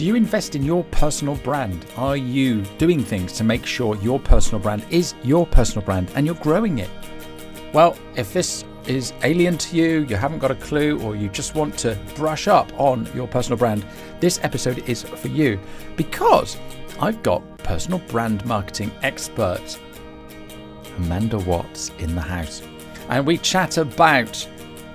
Do you invest in your personal brand? Are you doing things to make sure your personal brand is your personal brand and you're growing it? Well, if this is alien to you, you haven't got a clue, or you just want to brush up on your personal brand, this episode is for you because I've got personal brand marketing expert Amanda Watts in the house. And we chat about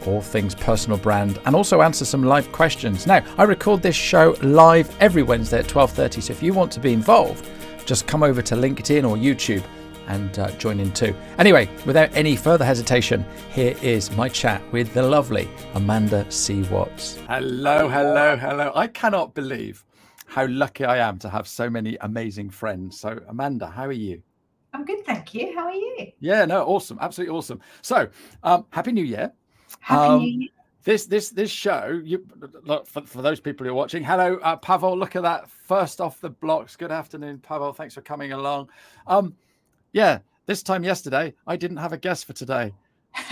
all things personal brand and also answer some live questions. Now, I record this show live every Wednesday at 12:30, so if you want to be involved, just come over to LinkedIn or YouTube and uh, join in too. Anyway, without any further hesitation, here is my chat with the lovely Amanda C. Watts. Hello, hello, hello. I cannot believe how lucky I am to have so many amazing friends. So, Amanda, how are you? I'm good, thank you. How are you? Yeah, no, awesome, absolutely awesome. So, um, happy New Year. Happy Um, This this this show, you look for, for those people who are watching. Hello, uh, Pavel. Look at that. First off the blocks. Good afternoon, Pavel. Thanks for coming along. Um, yeah, this time yesterday, I didn't have a guest for today.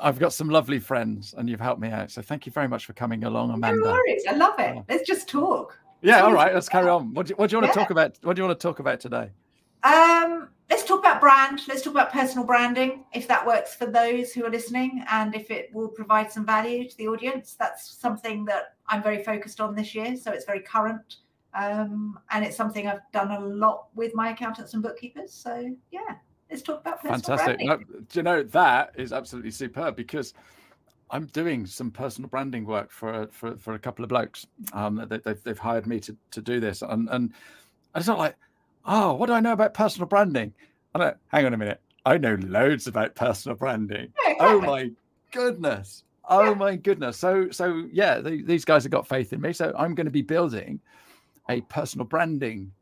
I've got some lovely friends, and you've helped me out. So thank you very much for coming along, Amanda. no worries. I love it. Let's just talk. Yeah, all right. Let's carry on. What do you, what do you want to talk about? What do you want to talk about today? Um, talk about brand. Let's talk about personal branding, if that works for those who are listening, and if it will provide some value to the audience. That's something that I'm very focused on this year, so it's very current. Um, and it's something I've done a lot with my accountants and bookkeepers. So yeah, let's talk about personal Fantastic. branding. No, do you know that is absolutely superb because I'm doing some personal branding work for for, for a couple of blokes. Um, they, they've they've hired me to to do this, and and it's not like, oh, what do I know about personal branding? I don't. Hang on a minute. I know loads about personal branding. Yeah, Oh my goodness. Oh Yeah. my goodness. So so yeah, the, these guys have got faith in me. So I'm going to be building a personal branding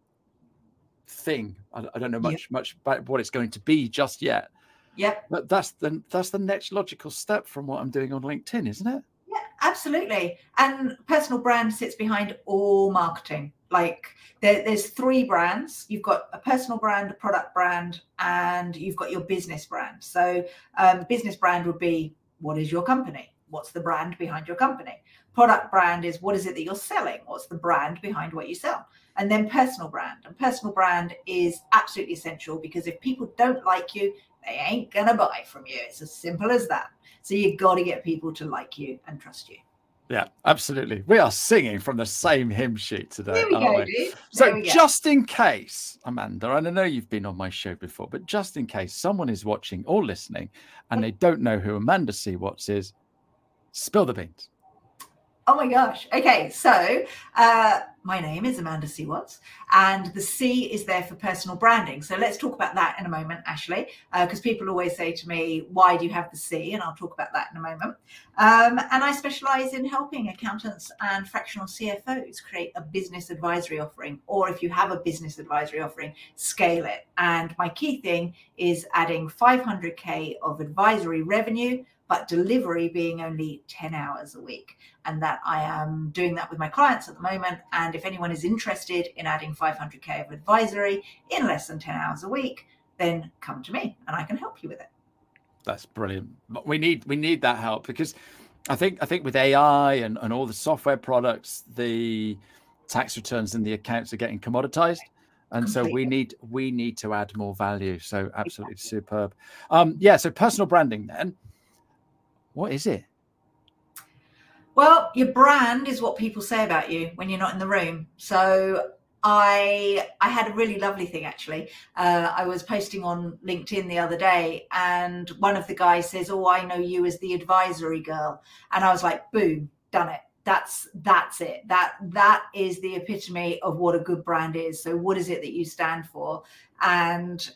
thing. I, I don't know Yeah. much much about what it's going to be just yet. Yep. But that's the that's the next logical step from what I'm doing on LinkedIn, isn't it? Yeah, absolutely. And personal brand sits behind all marketing. Like there, there's three brands. You've got a personal brand, a product brand, and you've got your business brand. So um, business brand would be what is your company? What's the brand behind your company? Product brand is what is it that you're selling? What's the brand behind what you sell? And then personal brand. And personal brand is absolutely essential because if people don't like you, they ain't gonna buy from you. It's as simple as that. So you've got to get people to like you and trust you. Yeah, absolutely. We are singing from the same hymn sheet today. Aren't go, we? So we just in case, Amanda, and I know you've been on my show before, but just in case someone is watching or listening and they don't know who Amanda C. Watts is, spill the beans. Oh my gosh. Okay, so uh, my name is Amanda C. Watts, and the C is there for personal branding. So let's talk about that in a moment, Ashley, because people always say to me, "Why do you have the C?" And I'll talk about that in a moment. Um, and I specialize in helping accountants and fractional CFOs create a business advisory offering, or if you have a business advisory offering, scale it. And my key thing is adding 500k of advisory revenue. But delivery being only 10 hours a week and that I am doing that with my clients at the moment. And if anyone is interested in adding 500k of advisory in less than 10 hours a week, then come to me and I can help you with it. That's brilliant. But We need we need that help because I think I think with AI and, and all the software products, the tax returns and the accounts are getting commoditized. And so we need we need to add more value. So absolutely superb. Um, yeah, so personal branding then. What is it? Well, your brand is what people say about you when you're not in the room. So I I had a really lovely thing actually. Uh, I was posting on LinkedIn the other day, and one of the guys says, "Oh, I know you as the advisory girl," and I was like, "Boom, done it." That's that's it. That that is the epitome of what a good brand is. So, what is it that you stand for? And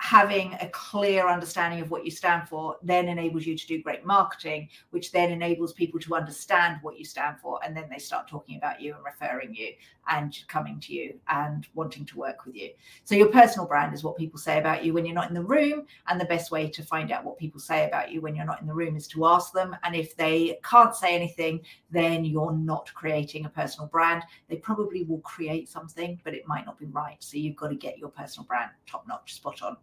having a clear understanding of what you stand for then enables you to do great marketing, which then enables people to understand what you stand for. And then they start talking about you and referring you and coming to you and wanting to work with you. So, your personal brand is what people say about you when you're not in the room. And the best way to find out what people say about you when you're not in the room is to ask them. And if they can't say anything, then you're not creating a personal brand. They probably will create something, but it might not be right. So, you've got to get your personal brand top notch, spot on.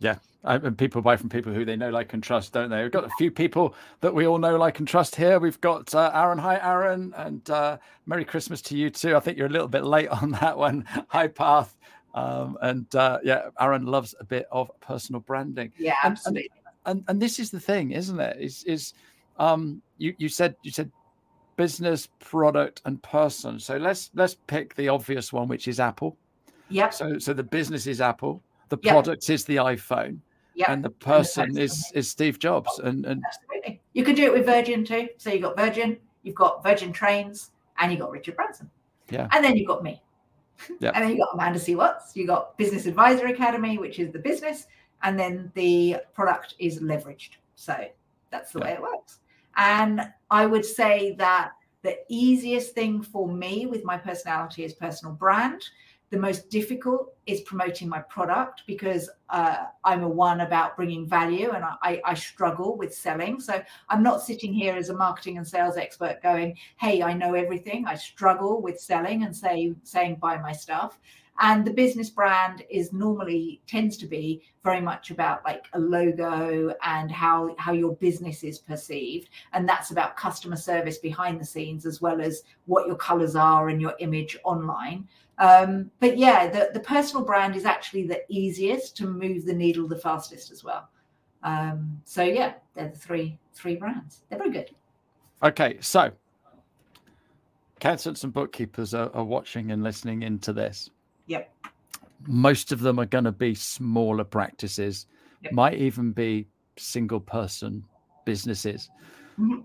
Yeah, and people buy from people who they know, like, and trust, don't they? We've got a few people that we all know, like, and trust here. We've got uh, Aaron. Hi, Aaron, and uh, Merry Christmas to you too. I think you're a little bit late on that one. Hi, Path. Um, and uh, yeah, Aaron loves a bit of personal branding. Yeah, absolutely. And, and, and this is the thing, isn't it? Is is um, you you said you said business, product, and person. So let's let's pick the obvious one, which is Apple. Yeah. So so the business is Apple the product is the iPhone. And the person and the is is Steve Jobs. And, and Absolutely. you can do it with Virgin too. So you've got Virgin, you've got Virgin Trains, and you've got Richard Branson. Yeah. And then you've got me. Yeah. And then you've got Amanda C. Watts, you've got Business Advisor Academy, which is the business, and then the product is leveraged. So that's the yeah. way it works. And I would say that the easiest thing for me with my personality is personal brand the most difficult is promoting my product because uh, I'm a one about bringing value and I, I, struggle with selling. So I'm not sitting here as a marketing and sales expert going, hey, I know everything. I struggle with selling and say saying buy my stuff. And the business brand is normally tends to be very much about like a logo and how how your business is perceived. And that's about customer service behind the scenes as well as what your colors are and your image online. Um, but yeah, the, the personal brand is actually the easiest to move the needle the fastest as well. Um, so yeah, they're the three three brands. They're very good. Okay, so accountants and bookkeepers are, are watching and listening into this. Yep. Most of them are going to be smaller practices, yep. might even be single person businesses. Mm-hmm.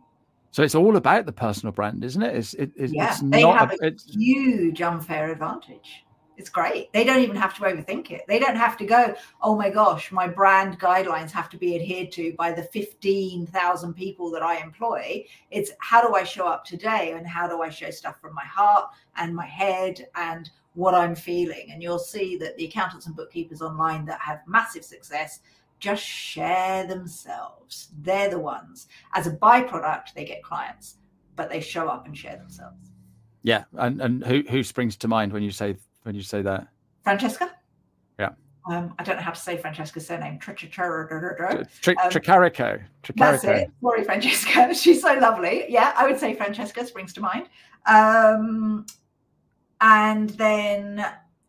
So it's all about the personal brand, isn't it? It's, it, it's, yeah, it's they have a, a huge unfair advantage. It's great. They don't even have to overthink it. They don't have to go, oh my gosh, my brand guidelines have to be adhered to by the 15,000 people that I employ. It's how do I show up today and how do I show stuff from my heart and my head and what I'm feeling. And you'll see that the accountants and bookkeepers online that have massive success just share themselves. They're the ones. As a byproduct, they get clients, but they show up and share themselves. Yeah, and and who who springs to mind when you say when you say that? Francesca. Yeah. Um, I don't know how to say Francesca's surname. Tricarico. Tricarico. That's it. Sorry, Francesca. She's so lovely. Yeah, I would say Francesca springs to mind. Um, and then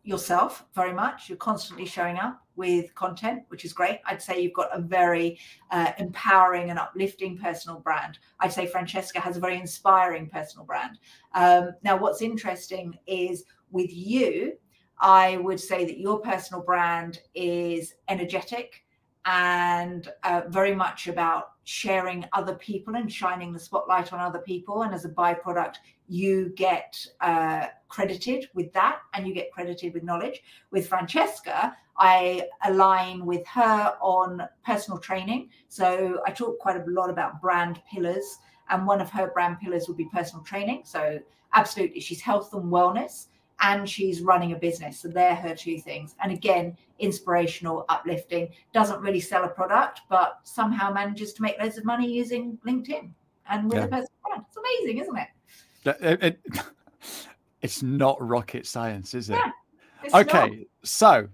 yourself very much. You're constantly showing up with content, which is great. I'd say you've got a very uh, empowering and uplifting personal brand. I'd say Francesca has a very inspiring personal brand. Um, now, what's interesting is with you, I would say that your personal brand is energetic and uh, very much about sharing other people and shining the spotlight on other people. And as a byproduct, you get uh, credited with that and you get credited with knowledge. With Francesca, I align with her on personal training. So I talk quite a lot about brand pillars. And one of her brand pillars would be personal training. So, absolutely, she's health and wellness and she's running a business. So they're her two things. And again, inspirational, uplifting, doesn't really sell a product, but somehow manages to make loads of money using LinkedIn and with yeah. a personal brand. It's amazing, isn't it? Uh, it, it, it's not rocket science, is it? Yeah, okay, not. so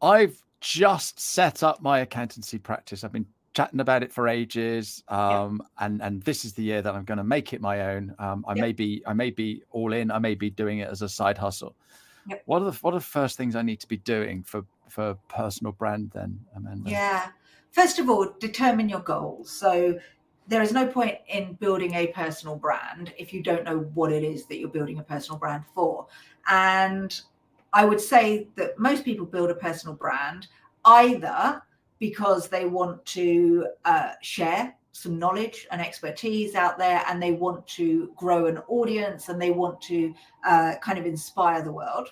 I've just set up my accountancy practice. I've been chatting about it for ages um, yeah. and and this is the year that i'm going to make it my own um, i yep. may be i may be all in i may be doing it as a side hustle yep. what are the what are the first things i need to be doing for for personal brand then amanda yeah first of all determine your goals so there is no point in building a personal brand if you don't know what it is that you're building a personal brand for and i would say that most people build a personal brand either because they want to uh, share some knowledge and expertise out there and they want to grow an audience and they want to uh, kind of inspire the world.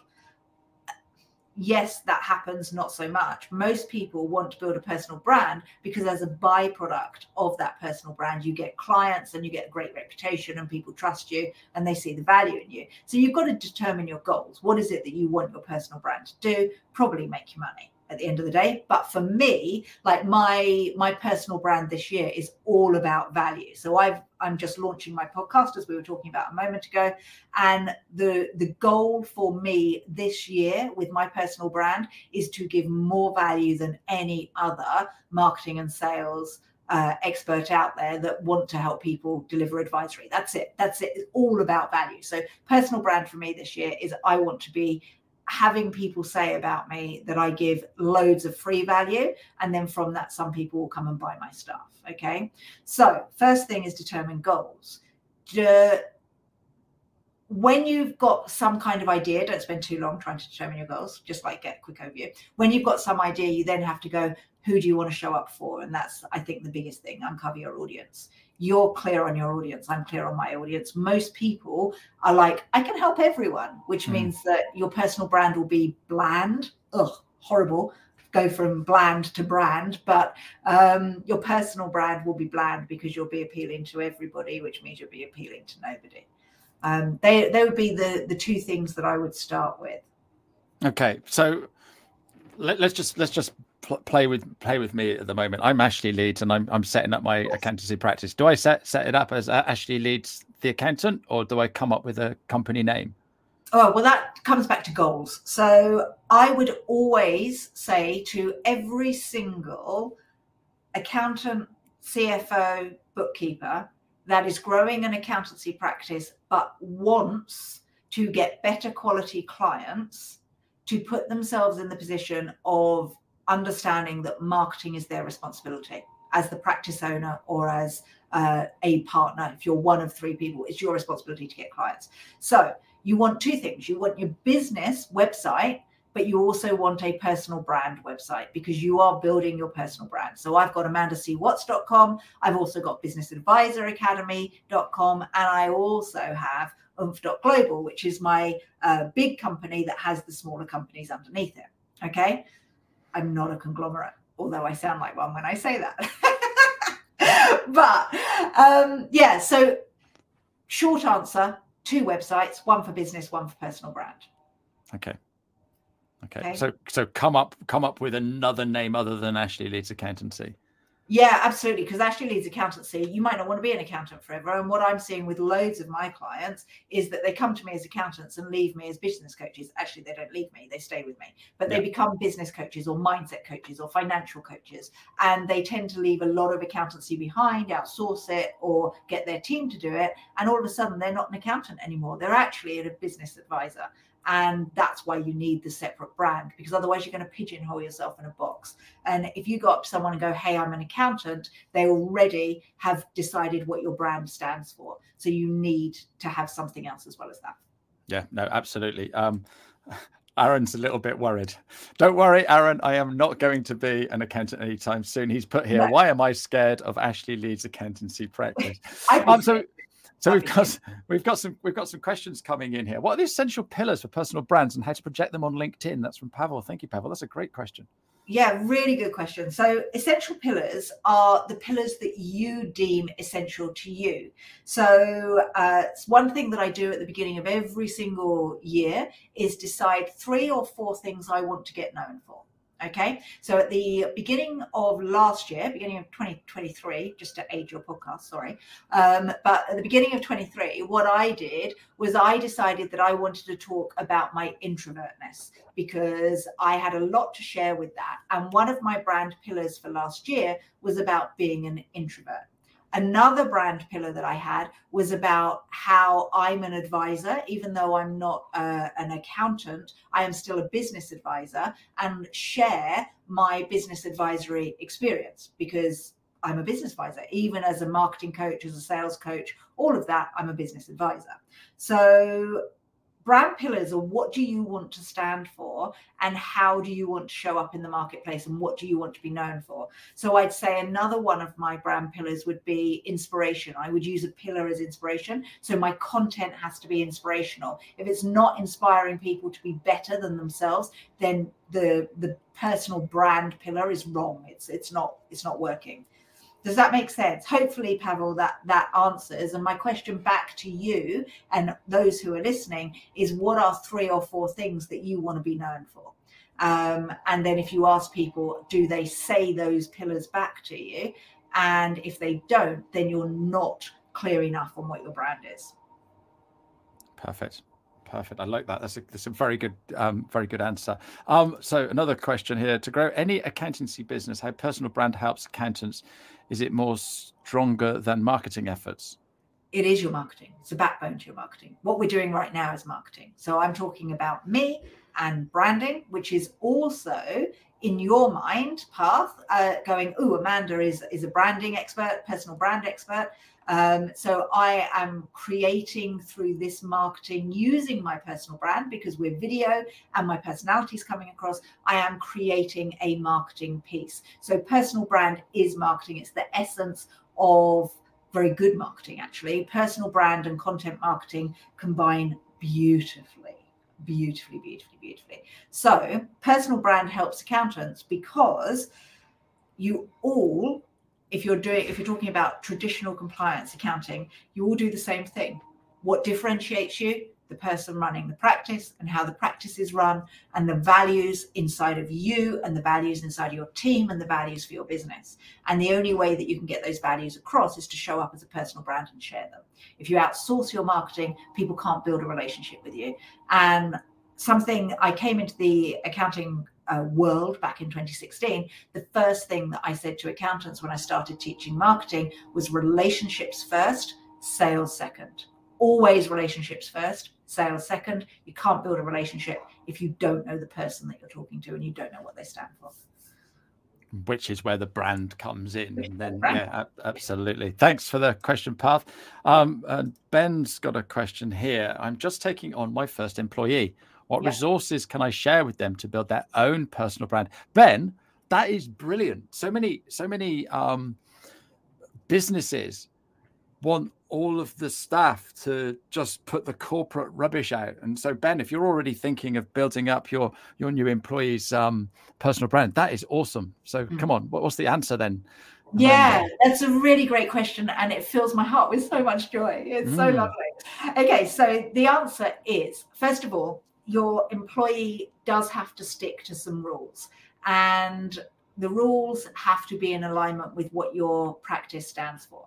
Yes, that happens, not so much. Most people want to build a personal brand because, as a byproduct of that personal brand, you get clients and you get a great reputation, and people trust you and they see the value in you. So, you've got to determine your goals. What is it that you want your personal brand to do? Probably make you money at the end of the day but for me like my my personal brand this year is all about value so i've i'm just launching my podcast as we were talking about a moment ago and the the goal for me this year with my personal brand is to give more value than any other marketing and sales uh, expert out there that want to help people deliver advisory. That's it. That's it. It's all about value. So, personal brand for me this year is I want to be having people say about me that I give loads of free value. And then from that, some people will come and buy my stuff. Okay. So, first thing is determine goals. De- when you've got some kind of idea, don't spend too long trying to determine your goals, just like get a quick overview. When you've got some idea, you then have to go, who do you want to show up for? And that's, I think, the biggest thing uncover your audience you're clear on your audience i'm clear on my audience. Most people are like i can help everyone which mm. means that your personal brand will be bland. Ugh horrible. Go from bland to brand but um, your personal brand will be bland because you'll be appealing to everybody which means you'll be appealing to nobody. Um, they they would be the the two things that i would start with. Okay so let, us just let's just pl- play with play with me at the moment. I'm Ashley Leeds, and I'm I'm setting up my accountancy practice. Do I set set it up as uh, Ashley Leeds, the accountant, or do I come up with a company name? Oh well, that comes back to goals. So I would always say to every single accountant, CFO, bookkeeper that is growing an accountancy practice but wants to get better quality clients to put themselves in the position of understanding that marketing is their responsibility as the practice owner or as uh, a partner. If you're one of three people, it's your responsibility to get clients. So you want two things you want your business website but you also want a personal brand website because you are building your personal brand. So I've got amandacwatts.com. I've also got businessadvisoracademy.com. And I also have oompf.global, which is my uh, big company that has the smaller companies underneath it. Okay. I'm not a conglomerate, although I sound like one when I say that. but um, yeah, so short answer two websites, one for business, one for personal brand. Okay. Okay. okay. So so come up come up with another name other than Ashley Leeds Accountancy. Yeah, absolutely. Because Ashley Leeds accountancy, you might not want to be an accountant forever. And what I'm seeing with loads of my clients is that they come to me as accountants and leave me as business coaches. Actually, they don't leave me, they stay with me, but yeah. they become business coaches or mindset coaches or financial coaches. And they tend to leave a lot of accountancy behind, outsource it, or get their team to do it. And all of a sudden, they're not an accountant anymore. They're actually a business advisor. And that's why you need the separate brand because otherwise you're going to pigeonhole yourself in a box. And if you go up to someone and go, Hey, I'm an accountant, they already have decided what your brand stands for. So you need to have something else as well as that. Yeah, no, absolutely. Um, Aaron's a little bit worried. Don't worry, Aaron. I am not going to be an accountant anytime soon. He's put here, no. why am I scared of Ashley Leeds accountancy practice? um, so so we've got we've got some we've got some questions coming in here. What are the essential pillars for personal brands and how to project them on LinkedIn? That's from Pavel. Thank you, Pavel. That's a great question. Yeah, really good question. So, essential pillars are the pillars that you deem essential to you. So, uh, one thing that I do at the beginning of every single year is decide three or four things I want to get known for. Okay, so at the beginning of last year, beginning of 2023, just to age your podcast, sorry, um, but at the beginning of 23, what I did was I decided that I wanted to talk about my introvertness because I had a lot to share with that. And one of my brand pillars for last year was about being an introvert. Another brand pillar that I had was about how I'm an advisor, even though I'm not uh, an accountant, I am still a business advisor and share my business advisory experience because I'm a business advisor, even as a marketing coach, as a sales coach, all of that, I'm a business advisor. So brand pillars are what do you want to stand for and how do you want to show up in the marketplace and what do you want to be known for? So i'd say another one of my brand pillars would be inspiration. I would use a pillar as inspiration. So my content has to be inspirational. If it's not inspiring people to be better than themselves then the the personal brand pillar is wrong. It's it's not it's not working Does that make sense? Hopefully, Pavel, that that answers. And my question back to you and those who are listening is: What are three or four things that you want to be known for? Um, and then, if you ask people, do they say those pillars back to you? And if they don't, then you're not clear enough on what your brand is. Perfect. Perfect. I like that. That's a, that's a very good, um, very good answer. Um, so another question here: To grow any accountancy business, how personal brand helps accountants? Is it more stronger than marketing efforts? It is your marketing. It's a backbone to your marketing. What we're doing right now is marketing. So I'm talking about me and branding, which is also in your mind path uh, going oh amanda is is a branding expert personal brand expert um, so I am creating through this marketing using my personal brand because we're video and my personality is coming across. I am creating a marketing piece. So personal brand is marketing. It's the essence of very good marketing, actually. Personal brand and content marketing combine beautifully beautifully, beautifully, beautifully. So, personal brand helps accountants because you all if you're doing if you're talking about traditional compliance accounting you all do the same thing. What differentiates you? The person running the practice and how the practice is run and the values inside of you and the values inside your team and the values for your business. And the only way that you can get those values across is to show up as a personal brand and share them. If you outsource your marketing people can't build a relationship with you. And something i came into the accounting uh, world back in 2016, the first thing that I said to accountants when I started teaching marketing was relationships first, sales second. Always relationships first, sales second. You can't build a relationship if you don't know the person that you're talking to and you don't know what they stand for which is where the brand comes in. And then, yeah, absolutely. Thanks for the question, Path. Um, Ben's got a question here. I'm just taking on my first employee. What yeah. resources can I share with them to build their own personal brand? Ben, that is brilliant. So many, so many um, businesses want all of the staff to just put the corporate rubbish out. And so, Ben, if you're already thinking of building up your your new employees' um, personal brand, that is awesome. So, mm-hmm. come on, what, what's the answer then? Yeah, that's a really great question, and it fills my heart with so much joy. It's mm. so lovely. Okay, so the answer is first of all, your employee does have to stick to some rules. And the rules have to be in alignment with what your practice stands for.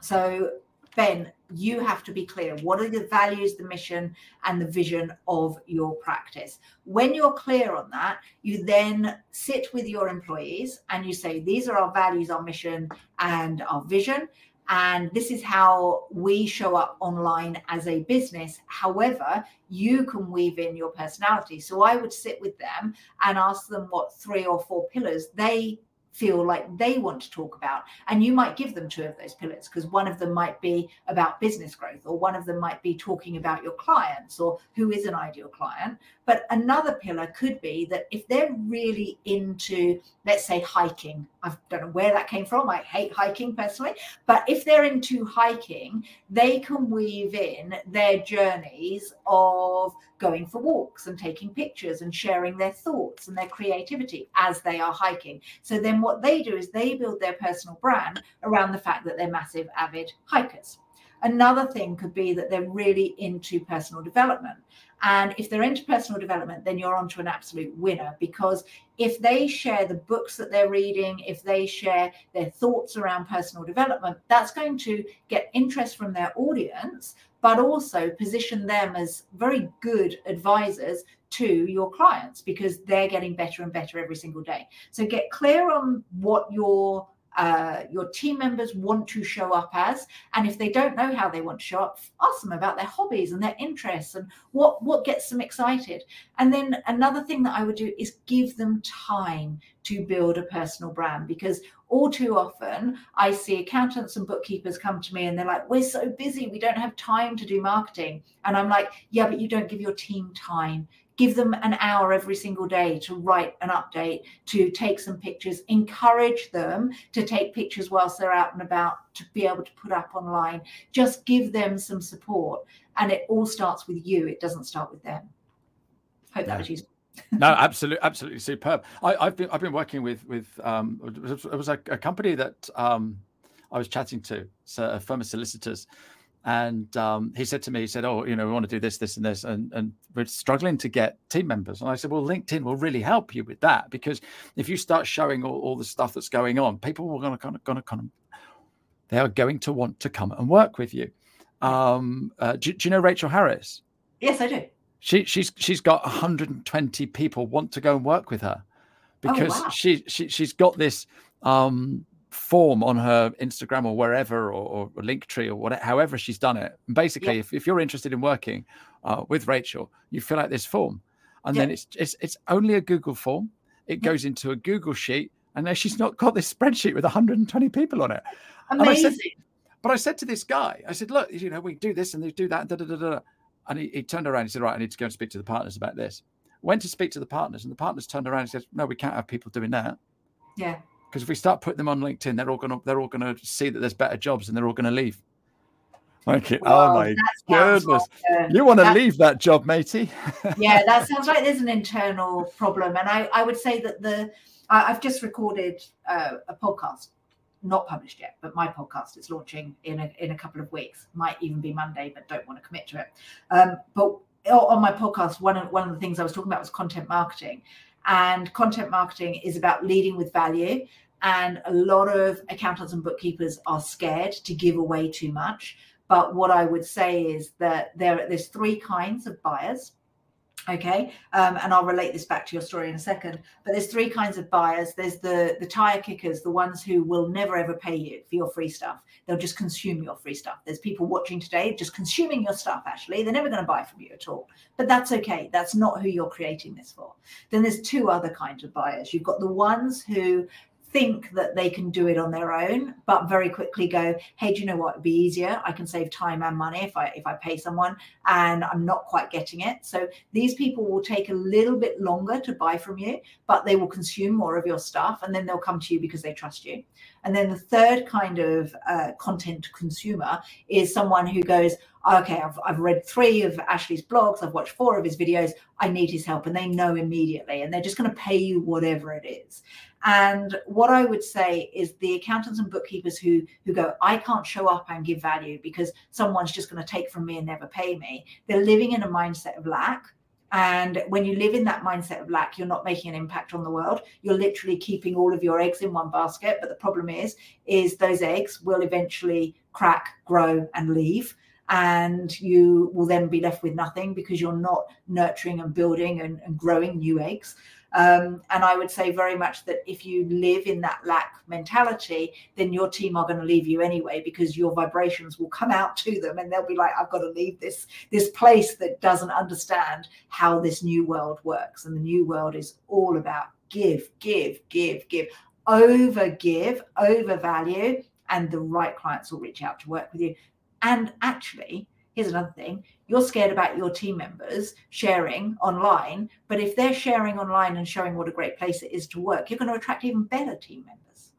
So ben you have to be clear. What are the values the mission and the vision of your practice? When you're clear on that you then sit with your employees and you say these are our values our mission and our vision and this is how we show up online as a business. However, you can weave in your personality. So I would sit with them and ask them what three or four pillars they feel like they want to talk about. And you might give them two of those pillars because one of them might be about business growth, or one of them might be talking about your clients or who is an ideal client. But another pillar could be that if they're really into, let's say, hiking, I don't know where that came from. I hate hiking personally. But if they're into hiking, they can weave in their journeys of going for walks and taking pictures and sharing their thoughts and their creativity as they are hiking. So then what they do is they build their personal brand around the fact that they're massive, avid hikers. Another thing could be that they're really into personal development. And if they're into personal development, then you're onto an absolute winner because if they share the books that they're reading, if they share their thoughts around personal development, that's going to get interest from their audience, but also position them as very good advisors to your clients because they're getting better and better every single day. So get clear on what your uh, your team members want to show up as. And if they don't know how they want to show up ask them about their hobbies and their interests and what what gets them excited. And then another thing that i would do is give them time to build a personal brand because all too often i see accountants and bookkeepers come to me and they're like we're so busy we don't have time to do marketing. And i'm like yeah but you don't give your team time give them an hour every single day to write an update, to take some pictures, encourage them to take pictures whilst they're out and about to be able to put up online. Just give them some support. And it all starts with you, it doesn't start with them. Hope that was useful. no, absolutely, absolutely superb. I, have been I've been working with with um, it was a, a company that um, I was chatting to, so a firm of solicitors, and um, he said to me, he said, "Oh, you know, we want to do this, this, and this, and and we're struggling to get team members." And I said, "Well, LinkedIn will really help you with that because if you start showing all, all the stuff that's going on, people are going to kind of going to kind of they are going to want to come and work with you." Um, uh, do, do you know Rachel Harris? Yes, I do. She she's she's got 120 people want to go and work with her oh, because oh, wow. she she she's got this um form on her Instagram or wherever or, or Linktree or whatever, however she's done it. And basically, yeah. if, if you're interested in working uh, with Rachel, you fill out this form, and yeah. then it's, it's it's only a Google form. It goes into a Google sheet, and then she's not got this spreadsheet with 120 people on it. Amazing. I said, but I said to this guy, I said, look, you know, we do this and they do that, da, da, da, da. And he, he turned around and he said, Right, I need to go and speak to the partners about this. Went to speak to the partners, and the partners turned around and said, No, we can't have people doing that. Yeah. Because if we start putting them on LinkedIn, they're all gonna they're all gonna see that there's better jobs and they're all gonna leave. Okay. Well, oh my goodness. Like, you want to leave that job, matey? yeah, that sounds like there's an internal problem. And I, I would say that the I've just recorded uh, a podcast not published yet, but my podcast is launching in a, in a couple of weeks. Might even be Monday, but don't want to commit to it. Um, but on my podcast, one of one of the things I was talking about was content marketing, and content marketing is about leading with value. And a lot of accountants and bookkeepers are scared to give away too much. But what I would say is that there, are there's three kinds of buyers okay um, and i'll relate this back to your story in a second but there's three kinds of buyers. There's the the tire kickers the ones who will never ever pay you for your free stuff. They'll just consume your free stuff. There's people watching today just consuming your stuff actually. They're never going to buy from you at all but that's okay. That's not who you're creating this for. Then there's two other kinds of buyers. You've got the ones who think that they can do it on their own, but very quickly go, hey, do you know what? It'd be easier. I can save time and money if I if I pay someone and I'm not quite getting it. So these people will take a little bit longer to buy from you, but they will consume more of your stuff and then they'll come to you because they trust you. And then the third kind of uh, content consumer is someone who goes, okay, I've, I've read three of Ashley's blogs, I've watched four of his videos, I need his help. And they know immediately, and they're just going to pay you whatever it is. And what I would say is the accountants and bookkeepers who who go, I can't show up and give value because someone's just going to take from me and never pay me. They're living in a mindset of lack. And when you live in that mindset of lack, you're not making an impact on the world. You're literally keeping all of your eggs in one basket. But the problem is, is those eggs will eventually crack, grow, and leave and you will then be left with nothing because you're not nurturing and building and, and growing new eggs. Um, and I would say very much that if you live in that lack mentality, then your team are going to leave you anyway because your vibrations will come out to them and they'll be like, I've got to leave this this place that doesn't understand how this new world works. And the new world is all about give, give, give, give, over give, over value, and the right clients will reach out to work with you. And actually, here's another thing. You're scared about your team members sharing online but if they're sharing online and showing what a great place it is to work you're going to attract even better team members.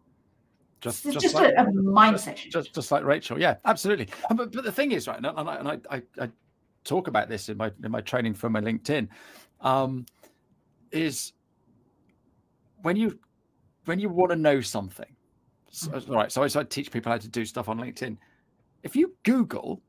Just, just, just like, a, a, mindset just, just like rachel. Yeah absolutely. But, but the thing is right and I, and I, I, I talk about this in my in my training for my linkedin um, is when you when you want to know something so, mm. all right so I, so I teach people how to do stuff on linkedin if you google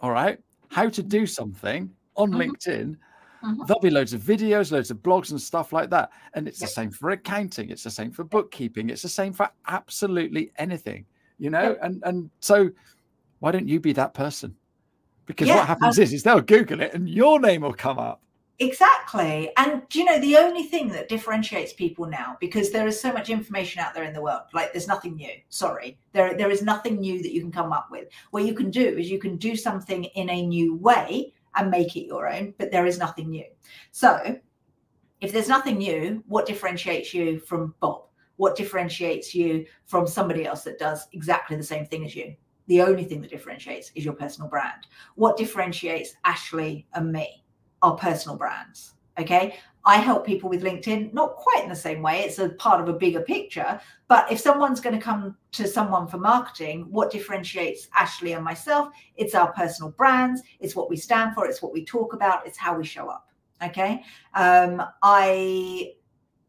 all right, how to do something on mm-hmm. LinkedIn, mm-hmm. there'll be loads of videos, loads of blogs and stuff like that. And it's the same for accounting, it's the same for bookkeeping, it's the same for absolutely anything, you know? And and so why don't you be that person? Because yeah, what happens um, is is they'll Google it and your name will come up. Exactly. And you know, the only thing that differentiates people now, because there is so much information out there in the world, like there's nothing new. Sorry. There there is nothing new that you can come up with. What you can do is you can do something in a new way and make it your own, but there is nothing new. So if there's nothing new, what differentiates you from Bob? What differentiates you from somebody else that does exactly the same thing as you? The only thing that differentiates is your personal brand. What differentiates Ashley and me? Our personal brands. Okay. I help people with LinkedIn, not quite in the same way. It's a part of a bigger picture. But if someone's going to come to someone for marketing, what differentiates Ashley and myself? It's our personal brands. It's what we stand for. It's what we talk about. It's how we show up. Okay. Um, I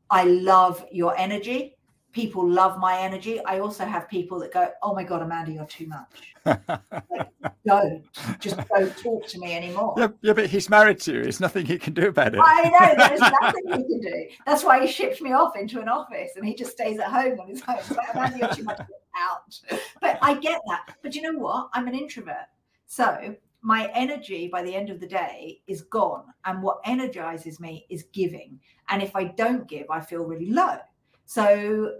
I love your energy. People love my energy. I also have people that go, "Oh my god, Amanda, you're too much." like, don't just don't talk to me anymore. Yeah, yeah, but he's married to you. There's nothing he can do about it. I know there's nothing he can do. That's why he shipped me off into an office, and he just stays at home on his own. Like, Amanda, you're too much out. But I get that. But you know what? I'm an introvert, so my energy by the end of the day is gone. And what energizes me is giving. And if I don't give, I feel really low. So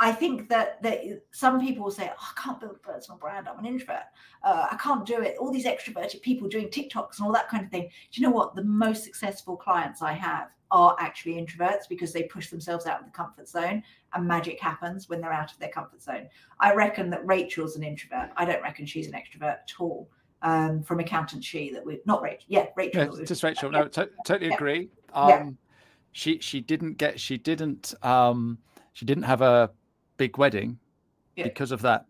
I think that that some people will say, oh, I can't build a personal brand. I'm an introvert. Uh, I can't do it. All these extroverted people doing TikToks and all that kind of thing. Do you know what? The most successful clients I have are actually introverts because they push themselves out of the comfort zone and magic happens when they're out of their comfort zone. I reckon that Rachel's an introvert. I don't reckon she's an extrovert at all um, from accountant she that we not Rachel. Yeah, Rachel. Yeah, just Rachel. No, to- totally agree. Um, yeah. She she didn't get she didn't um, she didn't have a big wedding yeah. because of that.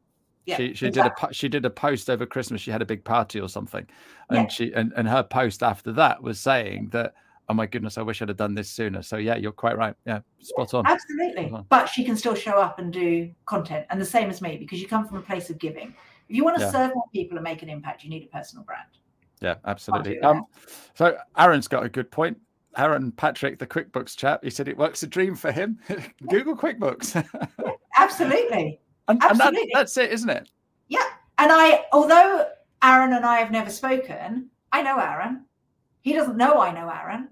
Yeah, she she exactly. did a she did a post over Christmas. She had a big party or something, and yeah. she and, and her post after that was saying that oh my goodness, I wish I'd have done this sooner. So yeah, you're quite right. Yeah, spot on. Absolutely. On. But she can still show up and do content, and the same as me because you come from a place of giving. If you want to yeah. serve more people and make an impact, you need a personal brand. Yeah, absolutely. Um, so Aaron's got a good point. Aaron Patrick, the QuickBooks chap, he said it works a dream for him. Google QuickBooks. absolutely. And, absolutely. And that, that's it, isn't it? Yeah. And I, although Aaron and I have never spoken, I know Aaron. He doesn't know I know Aaron.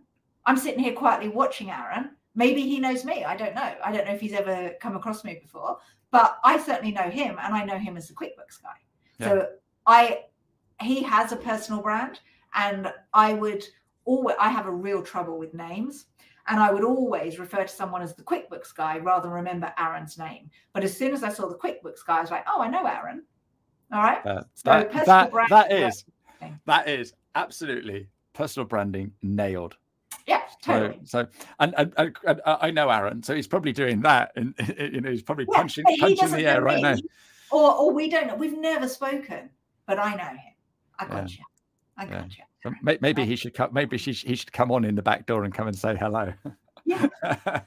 I'm sitting here quietly watching Aaron. Maybe he knows me. I don't know. I don't know if he's ever come across me before, but I certainly know him and I know him as the QuickBooks guy. Yeah. So I he has a personal brand and I would always I have a real trouble with names. And I would always refer to someone as the QuickBooks guy rather than remember Aaron's name. But as soon as I saw the QuickBooks guy, I was like, oh, I know Aaron. All right. Uh, so that, that, that is that is absolutely personal branding nailed. Yeah, totally. So, so and, and, and, and, I know Aaron, so he's probably doing that, and you know, he's probably yeah, punching punching the air right me. now or or we don't know. We've never spoken, but I know him. I got yeah. you. I got yeah. you. So maybe he should come. Maybe she, he should come on in the back door and come and say hello. Yeah.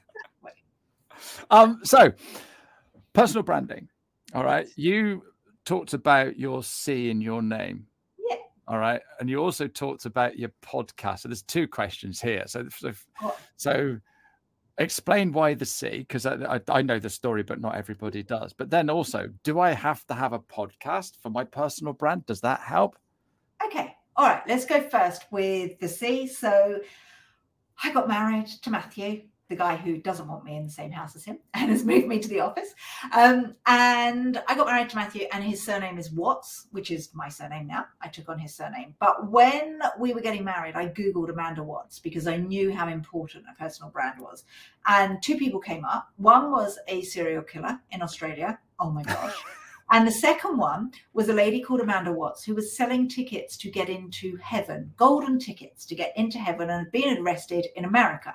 um. So, personal branding. All right. You talked about your C in your name. Yeah. All right. And you also talked about your podcast. So there's two questions here. So, so, so explain why the C because I, I, I know the story but not everybody does but then also do i have to have a podcast for my personal brand does that help okay all right let's go first with the c so i got married to matthew the guy who doesn't want me in the same house as him and has moved me to the office. Um, and I got married to Matthew, and his surname is Watts, which is my surname now. I took on his surname. But when we were getting married, I Googled Amanda Watts because I knew how important a personal brand was. And two people came up. One was a serial killer in Australia. Oh my gosh. And the second one was a lady called Amanda Watts who was selling tickets to get into heaven, golden tickets to get into heaven, and had been arrested in America.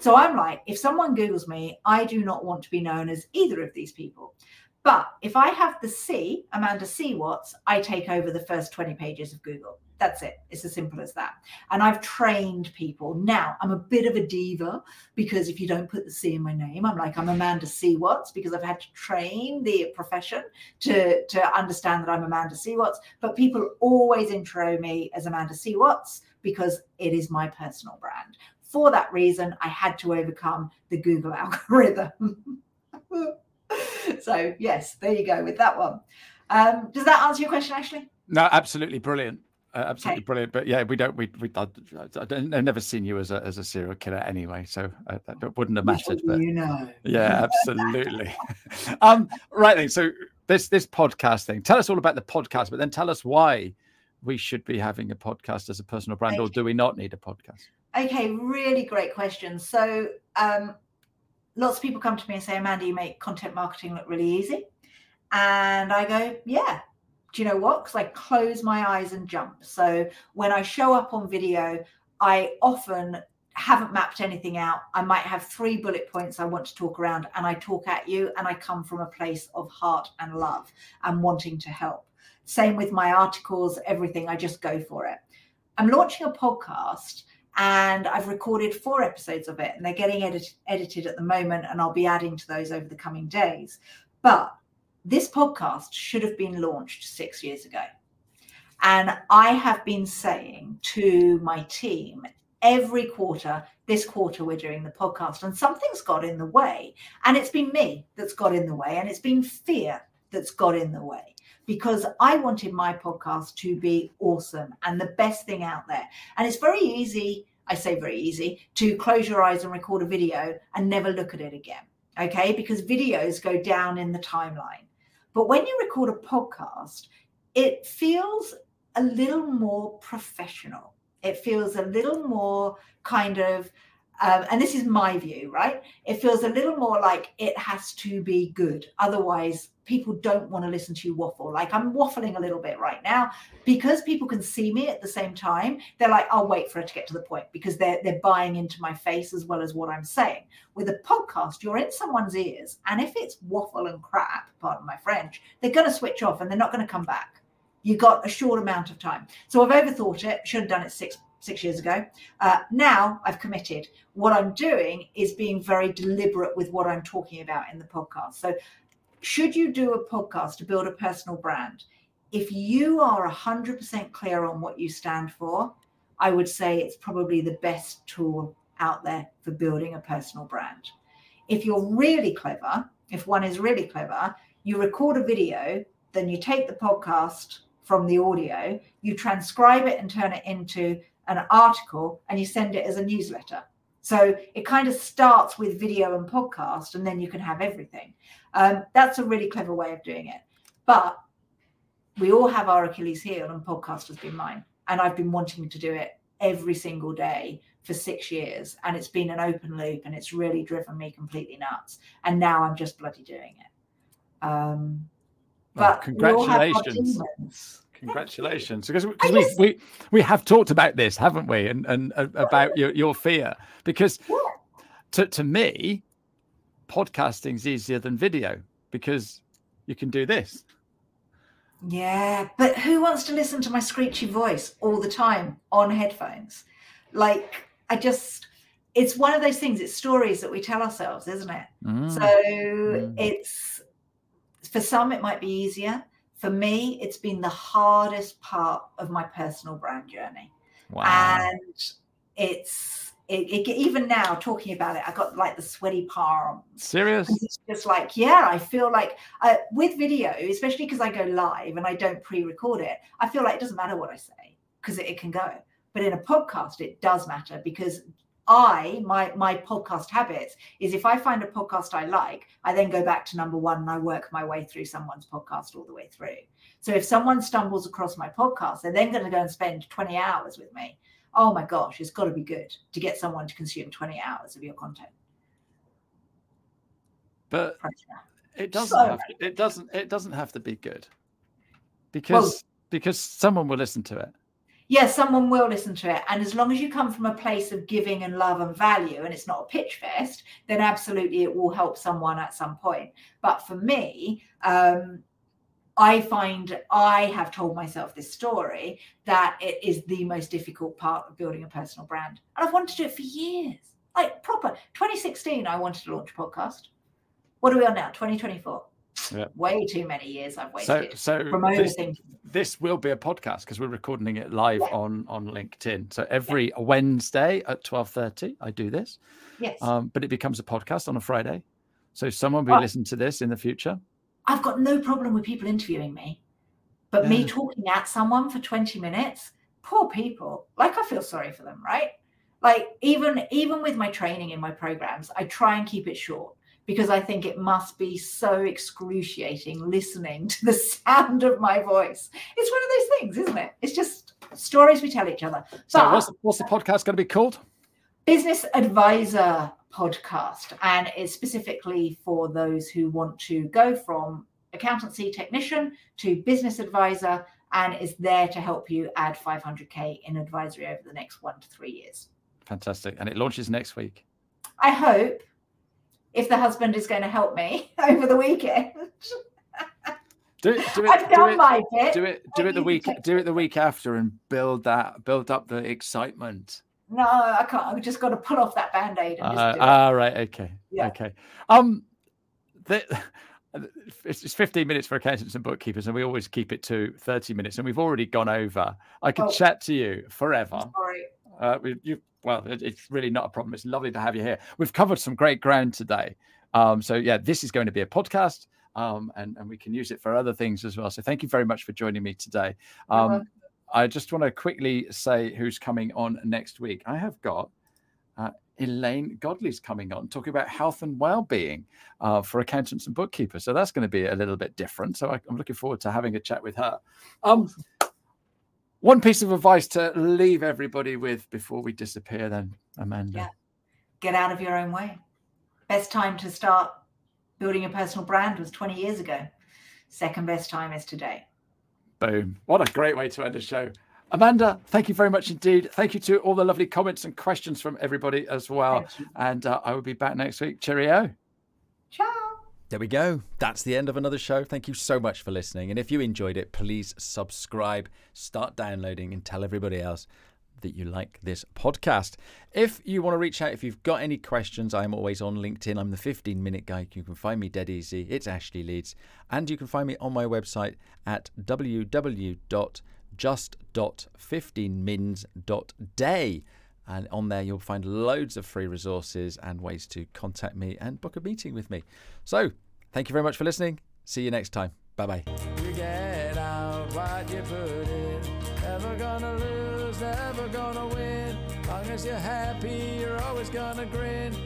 So I'm like, if someone Googles me, I do not want to be known as either of these people. But if I have the C, Amanda C. Watts, I take over the first 20 pages of Google. That's it. It's as simple as that. And I've trained people. Now, I'm a bit of a diva because if you don't put the C in my name, I'm like, I'm Amanda C. Watts because I've had to train the profession to, to understand that I'm Amanda C. Watts. But people always intro me as Amanda C. Watts because it is my personal brand. For that reason, I had to overcome the Google algorithm. so, yes, there you go with that one. Um, does that answer your question, Ashley? No, absolutely brilliant. Uh, absolutely okay. brilliant. But yeah, we don't. We we I, have never seen you as a as a serial killer anyway, so uh, that wouldn't have mattered. But you know, yeah, absolutely. um, right then. So this this podcast thing. Tell us all about the podcast, but then tell us why we should be having a podcast as a personal brand, okay. or do we not need a podcast? Okay, really great question. So, um, lots of people come to me and say, Amanda, you make content marketing look really easy. And I go, yeah, do you know what? Because I close my eyes and jump. So when I show up on video, I often haven't mapped anything out. I might have three bullet points I want to talk around, and I talk at you, and I come from a place of heart and love and wanting to help. Same with my articles, everything, I just go for it. I'm launching a podcast, and I've recorded four episodes of it, and they're getting edit- edited at the moment, and I'll be adding to those over the coming days. But this podcast should have been launched six years ago. And I have been saying to my team every quarter, this quarter we're doing the podcast, and something's got in the way. And it's been me that's got in the way, and it's been fear that's got in the way because I wanted my podcast to be awesome and the best thing out there. And it's very easy, I say very easy, to close your eyes and record a video and never look at it again. Okay. Because videos go down in the timeline. But when you record a podcast, it feels a little more professional. It feels a little more kind of um, and this is my view, right? It feels a little more like it has to be good. Otherwise, people don't want to listen to you waffle. Like I'm waffling a little bit right now because people can see me at the same time. They're like, I'll wait for it to get to the point because they're they're buying into my face as well as what I'm saying. With a podcast, you're in someone's ears, and if it's waffle and crap, pardon my French, they're going to switch off and they're not going to come back. You got a short amount of time. So I've overthought it. Should have done it six six years ago. Uh, now I've committed. What I'm doing is being very deliberate with what I'm talking about in the podcast. So, should you do a podcast to build a personal brand, if you are 100% clear on what you stand for, I would say it's probably the best tool out there for building a personal brand. If you're really clever, if one is really clever, you record a video, then you take the podcast from the audio, you transcribe it and turn it into an article and you send it as a newsletter. So it kind of starts with video and podcast, and then you can have everything. Um, that's a really clever way of doing it. But we all have our Achilles heel, and podcast has been mine. And I've been wanting to do it every single day for six years. And it's been an open loop, and it's really driven me completely nuts. And now I'm just bloody doing it. Um, well, but congratulations. Congratulations, because we, we we have talked about this, haven't we? And and uh, about your your fear, because to to me, podcasting's easier than video because you can do this. Yeah, but who wants to listen to my screechy voice all the time on headphones? Like, I just, it's one of those things. It's stories that we tell ourselves, isn't it? Mm. So mm. it's for some, it might be easier for me, it's been the hardest part of my personal brand journey. Wow. And it's it, it, even now talking about it, I got like the sweaty palms. Serious? It's just like, yeah, I feel like uh, with video, especially because I go live and I don't pre-record it, I feel like it doesn't matter what I say because it, it can go. But in a podcast, it does matter because I my my podcast habits is if I find a podcast I like, I then go back to number one and I work my way through someone's podcast all the way through. So if someone stumbles across my podcast, they're then going to go and spend 20 hours with me. Oh my gosh, it's got to be good to get someone to consume 20 hours of your content. But it doesn't so, have to, it doesn't it doesn't have to be good. Because well, because someone will listen to it yes, someone will listen to it. And as long as you come from a place of giving and love and value and it's not a pitch fest, then absolutely it will help someone at some point. But for me, um, I find I have told myself this story that it is the most difficult part of building a personal brand. And I've wanted to do it for years. Like proper 2016, I wanted to launch a podcast. What are we on now? 2024. Yeah. Way too many years I've waited. So, so this, this, will be a podcast because we're recording it live yeah. on on LinkedIn. So every yeah. Wednesday at twelve thirty, I do this. Yes. Um, but it becomes a podcast on a Friday. So someone will listen to this in the future. I've got no problem with people interviewing me, but yeah. me talking at someone for twenty minutes, poor people. Like I feel sorry for them, right? Like even even with my training in my programs, I try and keep it short because I think it must be so excruciating listening to the sound of my voice. It's one of those things, isn't it? It's just stories we tell each other. So, but, what's, the, what's the podcast going to be called? Business Advisor Podcast. And it's specifically for those who want to go from accountancy technician to business advisor and is there to help you add 500k in advisory over the next one to three years. Fantastic. And it launches next week. I hope if the husband is going to help me over the weekend. Do it, do it, I've done it, my bit. Do it, do it the week, do it the week after, and build that, build up the excitement. No, I can't. I've just got to pull off that band aid. Uh, ah, right. Okay. Yeah. Okay. Um, the, it's 15 minutes for accountants and bookkeepers, and we always keep it to 30 minutes, and we've already gone over. I could oh, chat to you forever. sorry. Uh, you, well, it, it's really not a problem. It's lovely to have you here. We've covered some great ground today. Um, so, yeah, this is going to be a podcast, um, and, and we can use it for other things as well. So, thank you very much for joining me today. Um, I just want to quickly say who's coming on next week. I have got uh, Elaine Godley's coming on talking about health and well-being uh, for accountants and bookkeepers. So that's going to be a little bit different. So I, am looking forward to having a chat with her. Um, one piece of advice to leave everybody with before we disappear, then Amanda. Yeah. Get out of your own way. Best time to start building a personal brand was 20 years ago. Second best time is today. Boom. What a great way to end a show. Amanda, thank you very much indeed. Thank you to all the lovely comments and questions from everybody as well. And uh, I will be back next week. Cheerio. Ciao. There we go. That's the end of another show. Thank you so much for listening. And if you enjoyed it, please subscribe, start downloading, and tell everybody else that you like this podcast. If you want to reach out, if you've got any questions, I'm always on LinkedIn. I'm the 15 minute guy. You can find me dead easy. It's Ashley Leeds. And you can find me on my website at www.just.15mins.day. And on there, you'll find loads of free resources and ways to contact me and book a meeting with me. So, thank you very much for listening. See you next time. Bye bye. You.